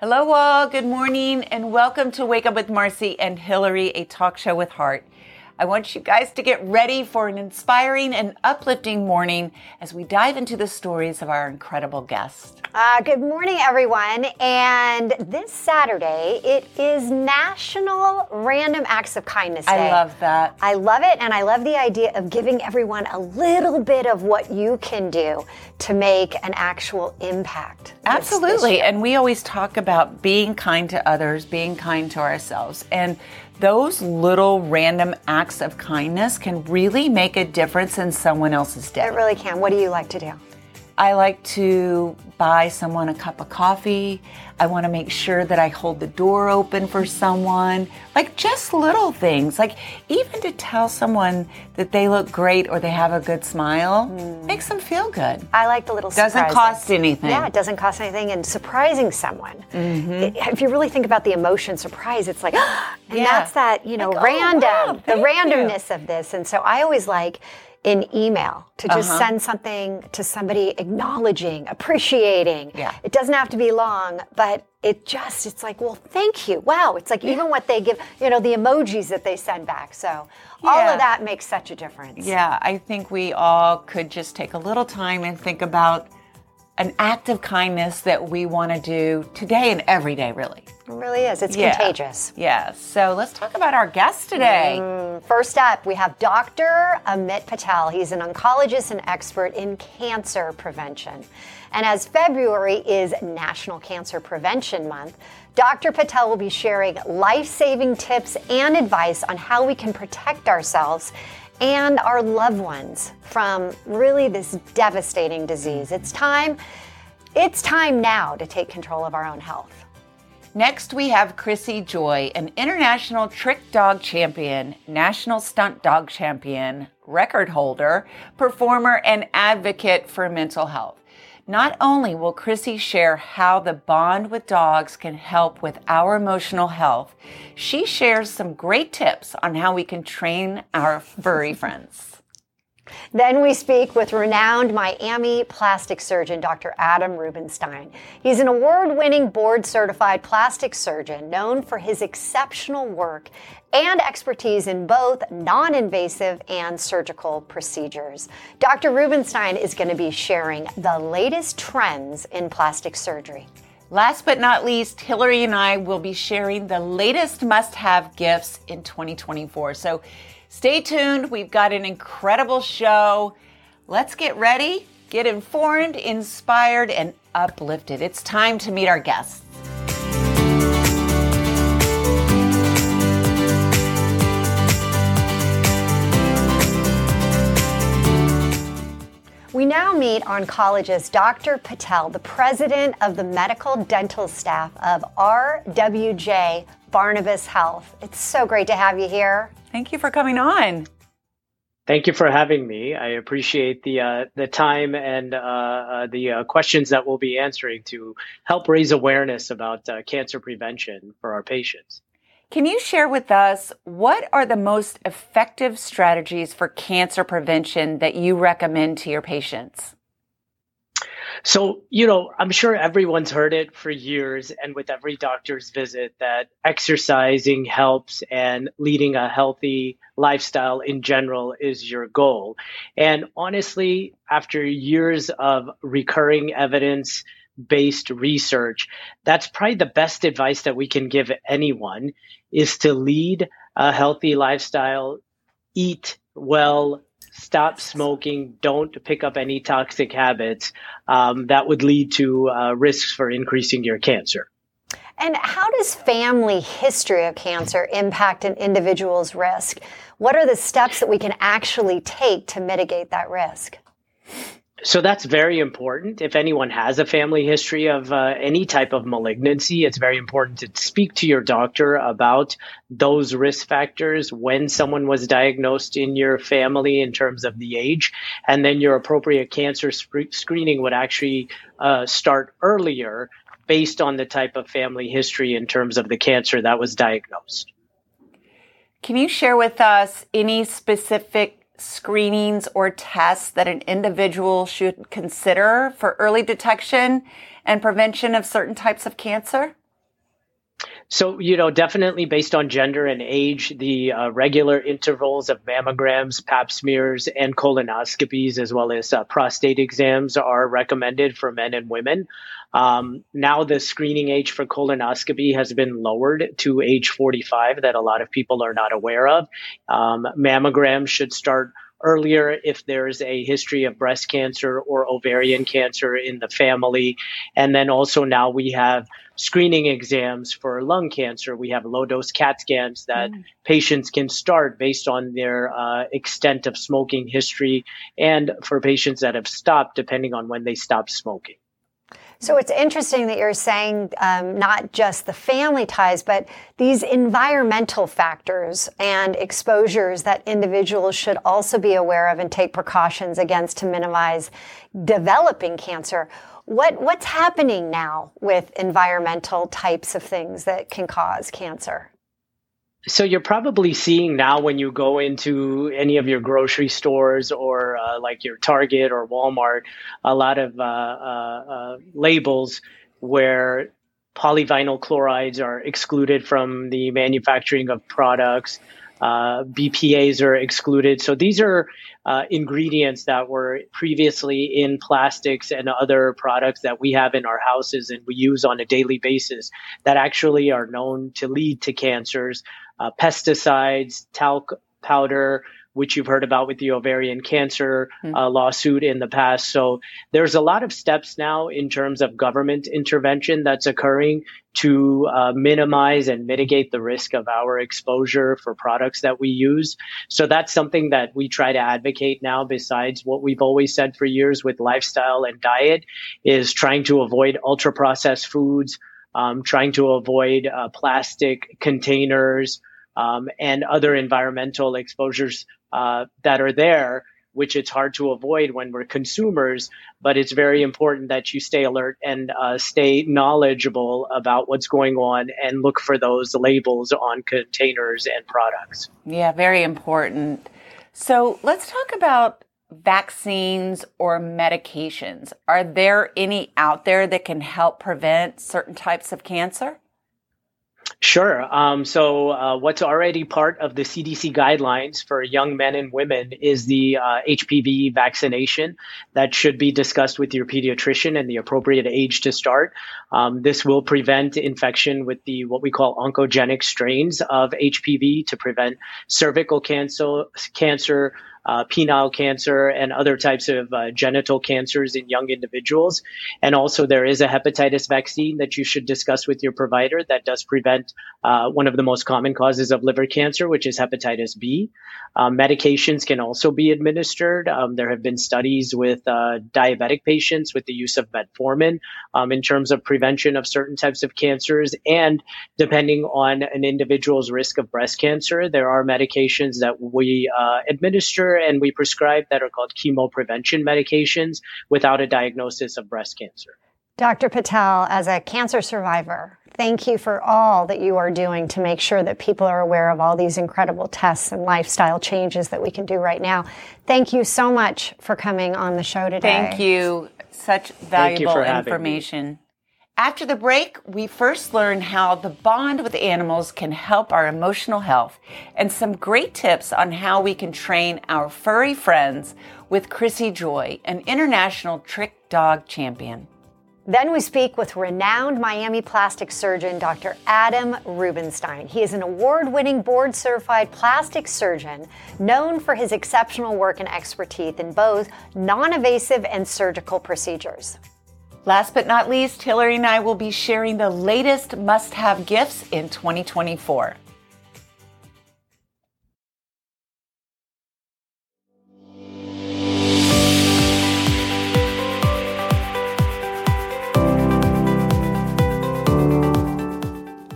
Hello, all. Good morning, and welcome to Wake Up with Marci and Hillary, a talk show with heart. I want you guys to get ready for an inspiring and uplifting morning as we dive into the stories of our incredible guests. Uh, good morning, everyone. And this Saturday, it is National Random Acts of Kindness Day. I love that. I love it. And I love the idea of giving everyone a little bit of what you can do to make an actual impact. Absolutely. This, this and we always talk about being kind to others, being kind to ourselves. And those little random acts of kindness can really make a difference in someone else's day. It really can. What do you like to do? I like to buy someone a cup of coffee. I want to make sure that I hold the door open for someone. Like just little things. Like even to tell someone that they look great or they have a good smile mm. makes them feel good. I like the little Doesn't cost anything. Yeah, it doesn't cost anything. And surprising someone. Mm-hmm. It, if you really think about the emotion surprise, it's like, and yeah. that's that, you know, like, random, oh, wow, the randomness you. of this. And so I always like, in email to just uh-huh. send something to somebody acknowledging, appreciating. Yeah. It doesn't have to be long, but it just it's like, well, thank you. Wow. It's like yeah. even what they give, you know, the emojis that they send back. So yeah. all of that makes such a difference. Yeah, I think we all could just take a little time and think about an act of kindness that we want to do today and every day, really. It really is. It's yeah. contagious. Yeah. So let's talk about our guest today. Mm, first up, we have Dr. Amit Patel. He's an oncologist and expert in cancer prevention. And as February is National Cancer Prevention Month, Dr. Patel will be sharing life saving tips and advice on how we can protect ourselves and our loved ones from really this devastating disease. It's time, it's time now to take control of our own health. Next, we have Chrissy Joy, an international trick dog champion, national stunt dog champion, record holder, performer, and advocate for mental health. Not only will Chrissy share how the bond with dogs can help with our emotional health, she shares some great tips on how we can train our furry friends. Then we speak with renowned Miami plastic surgeon Dr. Adam Rubinstein. He's an award winning board certified plastic surgeon known for his exceptional work and expertise in both non invasive and surgical procedures. Dr. Rubinstein is going to be sharing the latest trends in plastic surgery. Last but not least, Hillary and I will be sharing the latest must have gifts in 2024. So stay tuned. We've got an incredible show. Let's get ready, get informed, inspired, and uplifted. It's time to meet our guests. We now meet oncologist Dr. Patel, the president of the medical dental staff of RWJ Barnabas Health. It's so great to have you here. Thank you for coming on. Thank you for having me. I appreciate the uh, the time and uh, uh, the uh, questions that we'll be answering to help raise awareness about uh, cancer prevention for our patients. Can you share with us what are the most effective strategies for cancer prevention that you recommend to your patients? So, you know, I'm sure everyone's heard it for years and with every doctor's visit that exercising helps and leading a healthy lifestyle in general is your goal. And honestly, after years of recurring evidence, based research, that's probably the best advice that we can give anyone is to lead a healthy lifestyle, eat well, stop smoking, don't pick up any toxic habits um, that would lead to uh, risks for increasing your cancer. And how does family history of cancer impact an individual's risk? What are the steps that we can actually take to mitigate that risk? So that's very important. If anyone has a family history of uh, any type of malignancy, it's very important to speak to your doctor about those risk factors when someone was diagnosed in your family in terms of the age. And then your appropriate cancer sp- screening would actually uh, start earlier based on the type of family history in terms of the cancer that was diagnosed. Can you share with us any specific screenings or tests that an individual should consider for early detection and prevention of certain types of cancer? So, you know, definitely based on gender and age, the uh, regular intervals of mammograms, pap smears, and colonoscopies, as well as uh, prostate exams, are recommended for men and women. Um, now, the screening age for colonoscopy has been lowered to age 45, that a lot of people are not aware of. Um, mammograms should start earlier if there's a history of breast cancer or ovarian cancer in the family. And then also now we have screening exams for lung cancer. We have low dose CAT scans that mm. patients can start based on their uh, extent of smoking history and for patients that have stopped, depending on when they stopped smoking. So it's interesting that you're saying um, not just the family ties, but these environmental factors and exposures that individuals should also be aware of and take precautions against to minimize developing cancer. What, what's happening now with environmental types of things that can cause cancer? So you're probably seeing now when you go into any of your grocery stores or uh, like your Target or Walmart, a lot of uh, uh, uh, labels where polyvinyl chlorides are excluded from the manufacturing of products. Uh, BPAs are excluded. So these are uh, ingredients that were previously in plastics and other products that we have in our houses and we use on a daily basis that actually are known to lead to cancers uh, pesticides, talc powder, which you've heard about with the ovarian cancer mm-hmm. uh, lawsuit in the past. So there's a lot of steps now in terms of government intervention that's occurring to uh, minimize and mitigate the risk of our exposure for products that we use. So that's something that we try to advocate now besides what we've always said for years with lifestyle and diet is trying to avoid ultra processed foods, um, trying to avoid uh, plastic containers um, and other environmental exposures uh, that are there, which it's hard to avoid when we're consumers. But it's very important that you stay alert and uh, stay knowledgeable about what's going on and look for those labels on containers and products. Yeah, very important. So let's talk about vaccines or medications? Are there any out there that can help prevent certain types of cancer? Sure. Um, so, uh, what's already part of the CDC guidelines for young men and women is the uh, HPV vaccination that should be discussed with your pediatrician and the appropriate age to start. Um, this will prevent infection with the what we call oncogenic strains of HPV to prevent cervical cancer, cancer uh, penile cancer and other types of uh, genital cancers in young individuals. And also, there is a hepatitis vaccine that you should discuss with your provider that does prevent uh, one of the most common causes of liver cancer, which is hepatitis B. Um, medications can also be administered. Um, there have been studies with uh, diabetic patients with the use of metformin um, in terms of prevention of certain types of cancers. And depending on an individual's risk of breast cancer, there are medications that we uh, administer and we prescribe that are called chemo prevention medications without a diagnosis of breast cancer. Dr. Patel, as a cancer survivor, thank you for all that you are doing to make sure that people are aware of all these incredible tests and lifestyle changes that we can do right now. Thank you so much for coming on the show today. Thank you. Such valuable information. After the break, we first learn how the bond with animals can help our emotional health and some great tips on how we can train our furry friends with Chrissy Joy, an international trick dog champion. Then we speak with renowned Miami plastic surgeon Dr. Adam Rubinstein. He is an award winning board certified plastic surgeon known for his exceptional work and expertise in both non invasive and surgical procedures. Last but not least, Hillary and I will be sharing the latest must have gifts in 2024.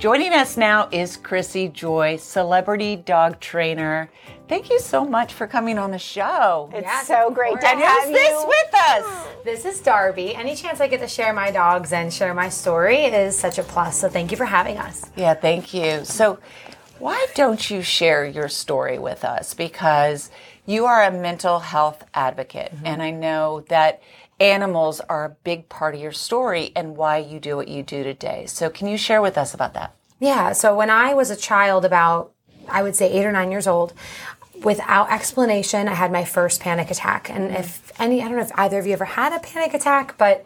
Joining us now is Chrissy Joy, celebrity dog trainer. Thank you so much for coming on the show. It's yeah, so great to and have who's this with us? This is Darby. Any chance I get to share my dogs and share my story is such a plus. So thank you for having us. Yeah, thank you. So, why don't you share your story with us? Because you are a mental health advocate, mm-hmm. and I know that animals are a big part of your story and why you do what you do today. So, can you share with us about that? Yeah. So when I was a child, about I would say eight or nine years old, without explanation, I had my first panic attack. And if any, I don't know if either of you ever had a panic attack, but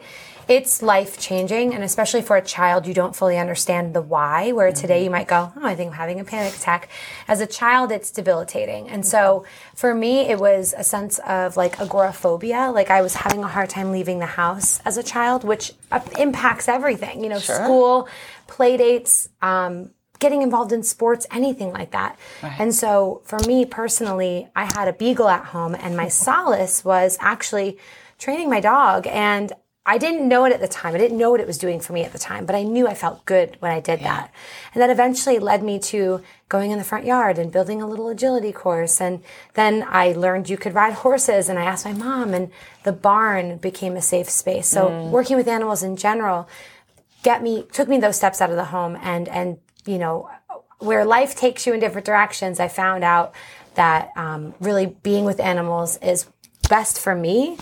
it's life changing. And especially for a child, you don't fully understand the why. Where today you might go, oh, I think I'm having a panic attack. As a child, it's debilitating. And so for me, it was a sense of like agoraphobia. Like I was having a hard time leaving the house as a child, which uh, impacts everything, you know, school, play dates, um, getting involved in sports, anything like that. And so for me personally, I had a beagle at home and my solace was actually training my dog and I didn't know it at the time. I didn't know what it was doing for me at the time, but I knew I felt good when I did that. And that eventually led me to going in the front yard and building a little agility course. And then I learned you could ride horses and I asked my mom and the barn became a safe space. So working with animals in general get me took me those steps out of the home and and you know where life takes you in different directions i found out that um, really being with animals is best for me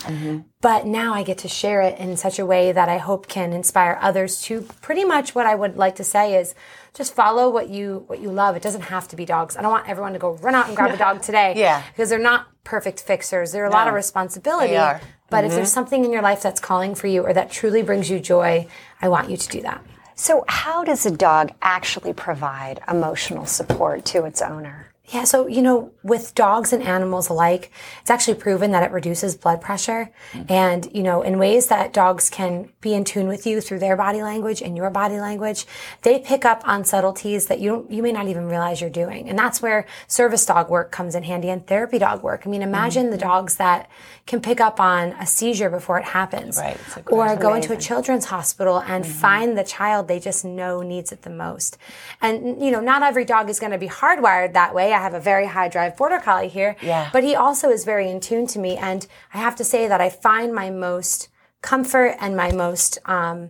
but now i get to share it in such a way that i hope can inspire others to pretty much what i would like to say is just follow what you what you love it doesn't have to be dogs i don't want everyone to go run out and grab a dog today Yeah. because they're not perfect fixers there are a lot of No. responsibility They are. but if mm-hmm. there's something in your life that's calling for you or that truly brings you joy i want you to do that So, how does a dog actually provide emotional support to its owner? Yeah, so you know, with dogs and animals alike, it's actually proven that it reduces blood pressure. And you know, in ways that dogs can be in tune with you through their body language and your body language, they pick up on subtleties that you don't, you may not even realize you're doing. And that's where service dog work comes in handy and therapy dog work. I mean, imagine the dogs that can pick up on a seizure before it happens, Right, or go into a children's hospital and find the child they just know needs it the most. And you know, not every dog is going to be hardwired that way. I have a very high drive border collie here, Yeah. but he also is very in tune to me. And I have to say that I find my most comfort and my most um,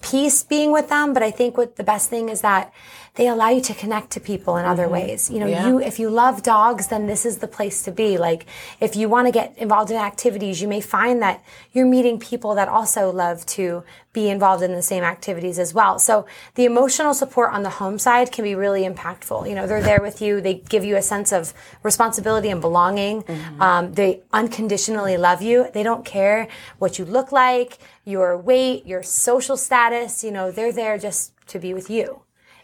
peace being with them. But I think what the best thing is that they allow you to connect to people in other ways. You know, Yeah. you if you love dogs, then this is the place to be. Like if you want to get involved in activities, you may find that you're meeting people that also love to be involved in the same activities as well. So the emotional support on the home side can be really impactful. You know, they're there with you. They give you a sense of responsibility and belonging. Um, they unconditionally love you. They don't care what you look like, your weight, your social status. You know, they're there just to be with you.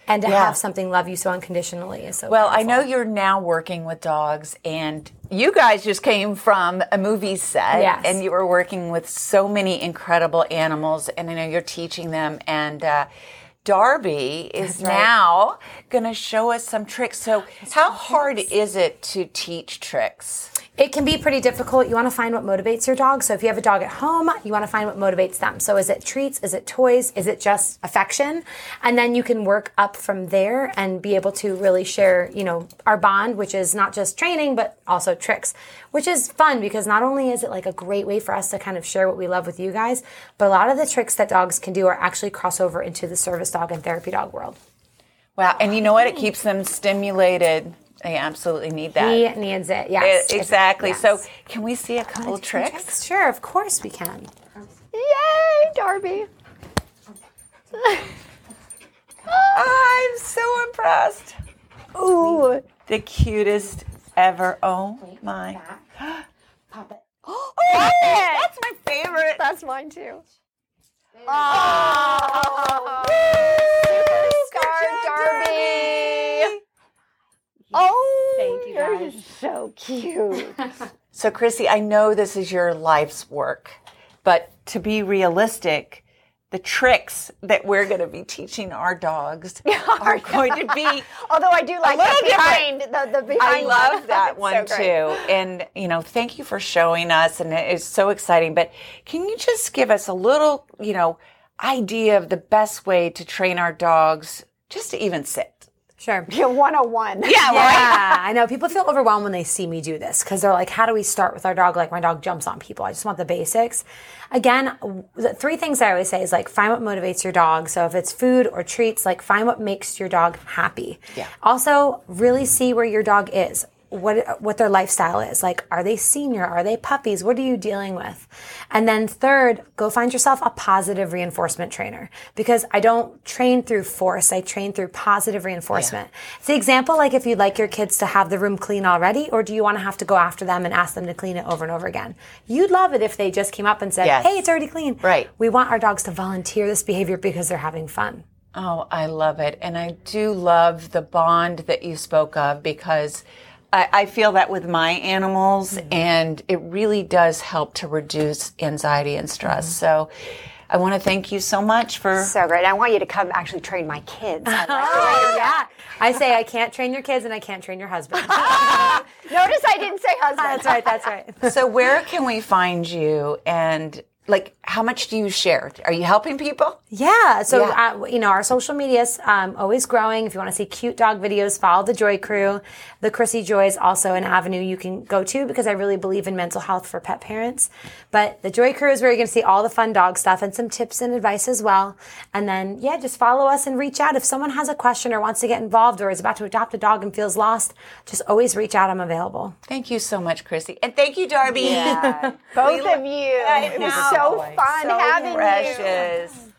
And to Yeah. have something love you so unconditionally is so Well, I know you're now working with dogs, and you guys just came from a movie set, Yes. and you were working with so many incredible animals, and I know you're teaching them. And uh, Darby is right. now going to show us some tricks. So, how hard is it to teach tricks? It can be pretty difficult. You want to find what motivates your dog. So if you have a dog at home, you want to find what motivates them. So is it treats? Is it toys? Is it just affection? And then you can work up from there and be able to really share, you know, our bond, which is not just training, but also tricks, which is fun because not only is it like a great way for us to kind of share what we love with you guys, but a lot of the tricks that dogs can do are actually crossover into the service dog and therapy dog world. Wow. And you know what? It keeps them stimulated. They absolutely need that. He needs it. Yes. E- exactly. Yes. So, can we see a couple tricks? Sure, of course we can. Yay, Darby! I'm so impressed. Ooh, The cutest ever. Oh, oh my. Pop it. Oh, that's my favorite. that's mine too. Oh, Superstar Darby. Oh, Thank you, you're guys. so cute. So, Chrissy, I know this is your life's work, but to be realistic, the tricks that we're going to be teaching our dogs are going to be. Although I do like the behind the, the behind. I love that one so too. And, you know, thank you for showing us. And it is so exciting. But can you just give us a little, you know, idea of the best way to train our dogs just to even sit? Sure. Yeah, 101. Yeah, Yeah, I know. People feel overwhelmed when they see me do this because they're like, how do we start with our dog? Like, my dog jumps on people. I just want the basics. Again, the three things I always say is like, find what motivates your dog. So if it's food or treats, like, find what makes your dog happy. Yeah. Also, really see where your dog is. What what their lifestyle is. Like, are they senior? Are they puppies? What are you dealing with? And then third, go find yourself a positive reinforcement trainer because I don't train through force. I train through positive reinforcement. Yeah. It's the example like if you'd like your kids to have the room clean already, or do you want to have to go after them and ask them to clean it over and over again? You'd love it if they just came up and said, yes. "Hey, it's already clean." Right. We want our dogs to volunteer this behavior because they're having fun. Oh, I love it. And I do love the bond that you spoke of because I, I feel that with my animals, mm-hmm. and it really does help to reduce anxiety and stress. Mm-hmm. So, I want to thank you so much for so great. I want you to come actually train my kids. I oh, yeah. I say I can't train your kids and I can't train your husband. Notice I didn't say husband. That's right. That's right. so where can we find you and like how much do you share? Are you helping people? Yeah so yeah. Uh, you know our social media is um, always growing. If you want to see cute dog videos follow the joy crew. The chrissy joy is also an avenue you can go to because i really believe in mental health for pet parents. But the joy crew is where you're going to see all the fun dog stuff and some tips and advice as well. And then yeah just follow us and reach out. If someone has a question or wants to get involved or is about to adopt a dog and feels lost just always reach out. I'm available. Thank you so much chrissy. And thank you darby. Yeah. both of you so fun so having precious. you.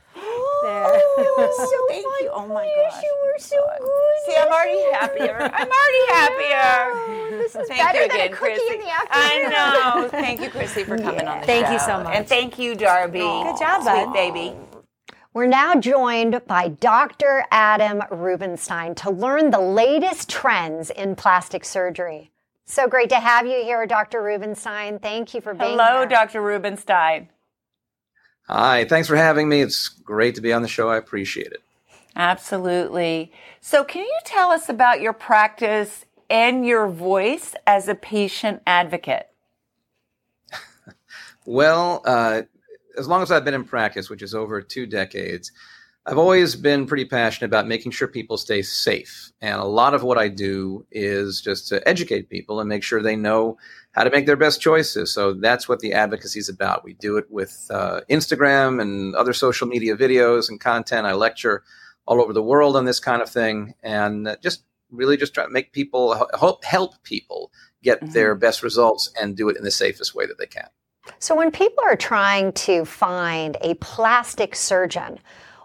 There. Oh, it was so Thank fun. you. Oh my gosh. You were oh so good. See, I'm already happier. I'm already happier. Oh, this is thank better you again, than a cookie Chrissy. in the afternoon. I know. Thank you, Chrissy, for coming yeah. on the thank show. Thank you so much. And thank you, Darby. Oh, good job, Sweet bud. baby. We're now joined by Dr. Adam Rubinstein to learn the latest trends in plastic surgery. So great to have you here, Dr. Rubinstein. Thank you for being Hello, here. Dr. Rubinstein. Hi, thanks for having me. It's great to be on the show. I appreciate it. Absolutely. So, can you tell us about your practice and your voice as a patient advocate? well, uh, as long as I've been in practice, which is over two decades, I've always been pretty passionate about making sure people stay safe. And a lot of what I do is just to educate people and make sure they know how to make their best choices. So that's what the advocacy is about. We do it with uh, Instagram and other social media videos and content. I lecture all over the world on this kind of thing and just really just try to make people help help people get mm-hmm. their best results and do it in the safest way that they can. So when people are trying to find a plastic surgeon,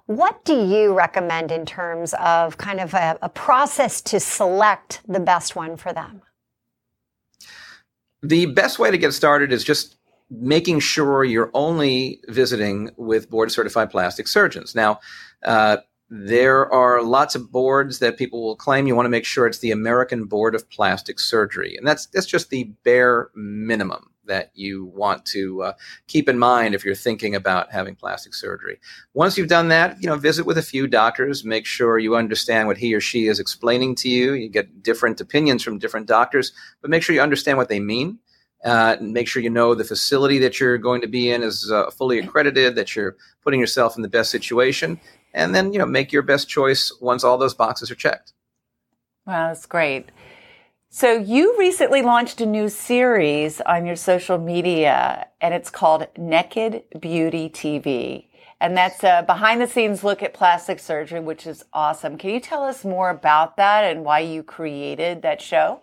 what do you recommend in terms of kind of a, a process to select the best one for them? The best way to get started is just making sure you're only visiting with board certified plastic surgeons. Now, uh, there are lots of boards that people will claim. You want to make sure it's the American Board of Plastic Surgery, and that's that's just the bare minimum that you want to uh, keep in mind if you're thinking about having plastic surgery. Once you've done that, you know, visit with a few doctors, make sure you understand what he or she is explaining to you. You get different opinions from different doctors, but make sure you understand what they mean. Uh, make sure you know the facility that you're going to be in is uh, fully accredited, that you're putting yourself in the best situation, and then you know make your best choice once all those boxes are checked. Wow, that's great. So you recently launched a new series on your social media, and it's called Naked Beauty TV. And that's a behind the scenes look at plastic surgery, which is awesome. Can you tell us more about that and why you created that show?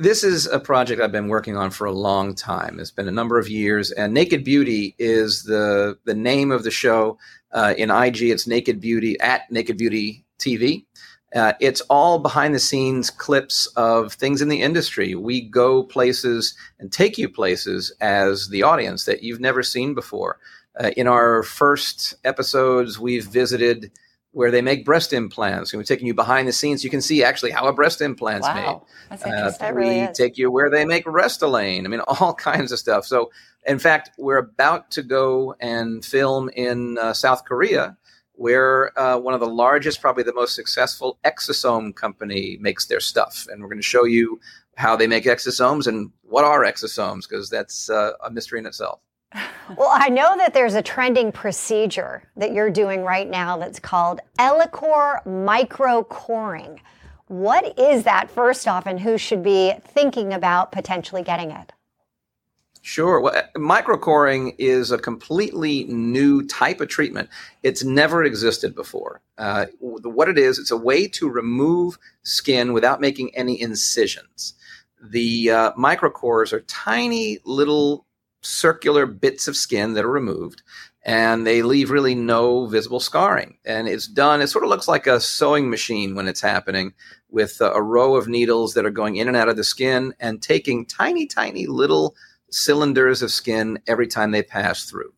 This is a project I've been working on for a long time. It's been a number of years, and Naked Beauty is the the name of the show. Uh, in IG, it's Naked Beauty at Naked Beauty TV. Uh, it's all behind the scenes clips of things in the industry. We go places and take you places as the audience that you've never seen before. Uh, in our first episodes, we've visited where they make breast implants. And we're taking you behind the scenes. You can see actually how a breast implant's wow. made. That's uh, interesting. We really take you where they make Restylane. I mean, all kinds of stuff. So, in fact, we're about to go and film in uh, South Korea where uh, one of the largest, probably the most successful exosome company makes their stuff. And we're going to show you how they make exosomes and what are exosomes, because that's uh, a mystery in itself. Well, I know that there's a trending procedure that you're doing right now that's called Ellacor microcoring. What is that, first off, and who should be thinking about potentially getting it? Sure. Well, microcoring is a completely new type of treatment. It's never existed before. Uh, what it is, it's a way to remove skin without making any incisions. The uh, microcores are tiny little circular bits of skin that are removed, and they leave really no visible scarring. And it's done, it sort of looks like a sewing machine when it's happening with a row of needles that are going in and out of the skin and taking tiny, tiny little cylinders of skin every time they pass through.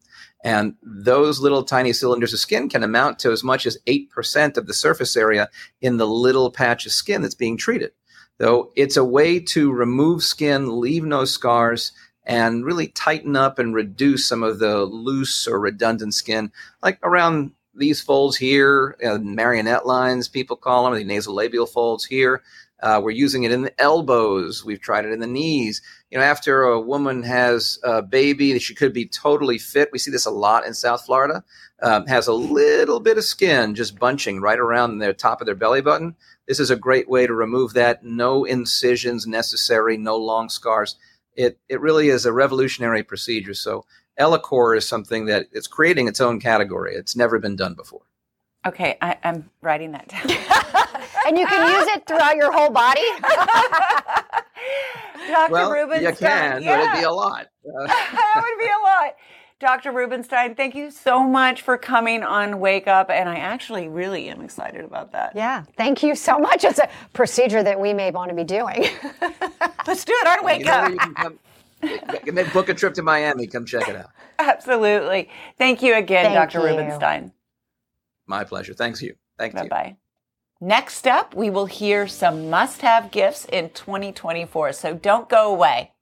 And those little tiny cylinders of skin can amount to as much as 8% of the surface area in the little patch of skin that's being treated. Though it's a way to remove skin, leave no scars, and really tighten up and reduce some of the loose or redundant skin, like around these folds here, uh, marionette lines, people call them, the nasolabial folds here. Uh, we're using it in the elbows. We've tried it in the knees. You know, after a woman has a baby, she could be totally fit. We see this a lot in South Florida. Um, has a little bit of skin just bunching right around the top of their belly button. This is a great way to remove that. No incisions necessary. No long scars. It it really is a revolutionary procedure. So Ellacor is something that it's creating its own category. It's never been done before. Okay, I, am writing that down. and you can use it throughout your whole body. Dr. Well, Rubinstein. you can, yeah. but it'd be a lot. That would be a lot. Dr. Rubinstein, thank you so much for coming on Wake Up. And I actually really am excited about that. Yeah, thank you so much. It's a procedure that we may want to be doing. Let's do it on Wake you Up. you can come, Maybe book a trip to Miami. Come check it out. Absolutely. Thank you again, Thank Dr. you. Rubinstein. My pleasure. Thanks you. Thank Bye you. bye. Next up, we will hear some must have gifts in 2024. So don't go away.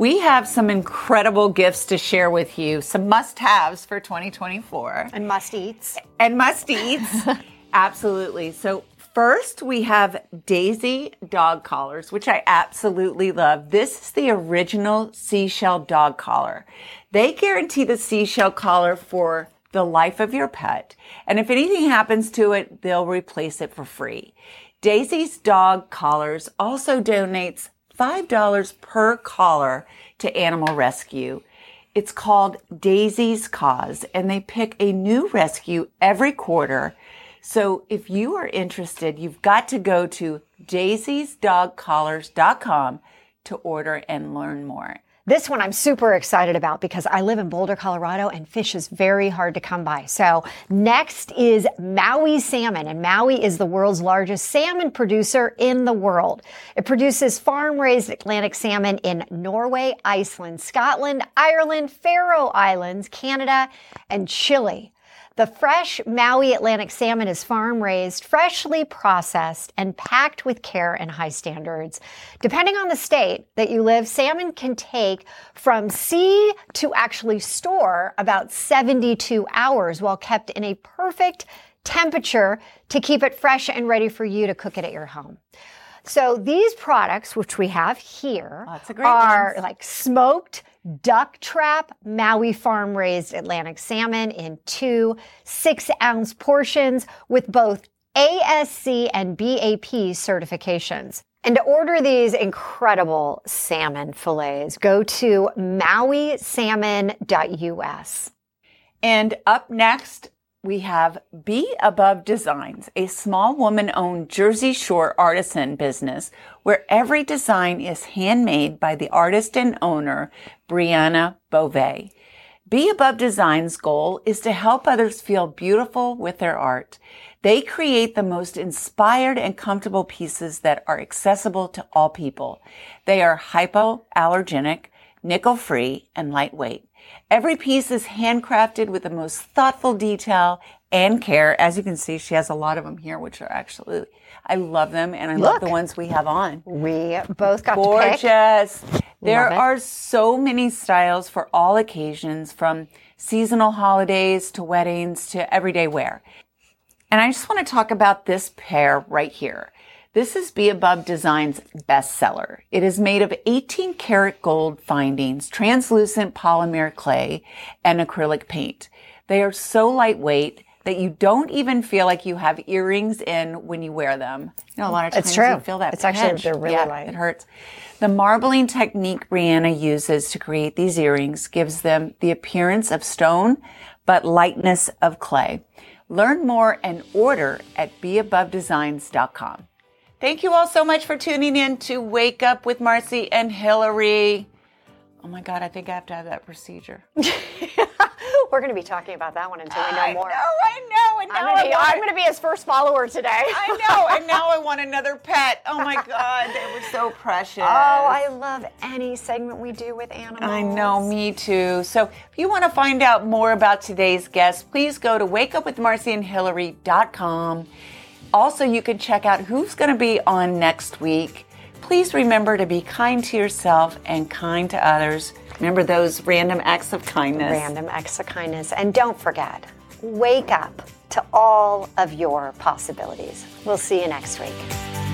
We have some incredible gifts to share with you, some must haves for 2024 and must eats. and must eats. absolutely. So, first we have Daisy dog collars, which I absolutely love. This is the original seashell dog collar. They guarantee the seashell collar for the life of your pet. And if anything happens to it, they'll replace it for free. Daisy's dog collars also donates $5 per collar to Animal Rescue. It's called Daisy's Cause, and they pick a new rescue every quarter. So if you are interested, you've got to go to daisiesdogcollars.com to order and learn more. This one I'm super excited about because I live in Boulder, Colorado, and fish is very hard to come by. So next is Mowi salmon, and Mowi is the world's largest salmon producer in the world. It produces farm-raised Atlantic salmon in Norway, Iceland, Scotland, Ireland, Faroe Islands, Canada, and Chile. The fresh Mowi Atlantic salmon is farm raised, freshly processed, and packed with care and high standards. Depending on the state that you live, salmon can take from sea to actually store about 72 hours while kept in a perfect temperature to keep it fresh and ready for you to cook it at your home. So these products, which we have here, are ones. like smoked duck trap Mowi farm raised Atlantic salmon in two six ounce portions with both ASC and BAP certifications. And to order these incredible salmon fillets, go to mowisalmon.us. And up next, we have Be Above Designs, a small woman owned Jersey Shore artisan business where every design is handmade by the artist and owner, Brianna Beauvais. Be Above Design's goal is to help others feel beautiful with their art. They create the most inspired and comfortable pieces that are accessible to all people. They are hypoallergenic, nickel free, and lightweight. Every piece is handcrafted with the most thoughtful detail and care. As you can see, she has a lot of them here, which are actually, I love them and I love the ones we have on. We both got to pick. Gorgeous. There are so many styles for all occasions from seasonal holidays to weddings to everyday wear. And I just want to talk about this pair right here. This is Be Above Design's bestseller. It is made of 18 karat gold findings, translucent polymer clay, and acrylic paint. They are so lightweight that you don't even feel like you have earrings in when you wear them. You know, a lot of times It's true. you feel that It's actually- pinch. they're really yeah, light. It hurts. The marbling technique Brianna uses to create these earrings gives them the appearance of stone, but lightness of clay. Learn more and order at beabovedesigns.com. Thank you all so much for tuning in to Wake Up with Marci and Hillary. Oh my God, I think I have to have that procedure. We're going to be talking about that one until we know I more. know, I know. And now I'm going to be, want- I'm going to be his first follower today. I know, and now I want another pet. Oh my God, they were so precious. Oh, I love any segment we do with animals. I know, me too. So if you want to find out more about today's guest, please go to wakeupwithmarcyandhillary.com. Also, you can check out who's going to be on next week. Please remember to be kind to yourself and kind to others. Remember those random acts of kindness. Random acts of kindness. And don't forget, wake up to all of your possibilities. We'll see you next week.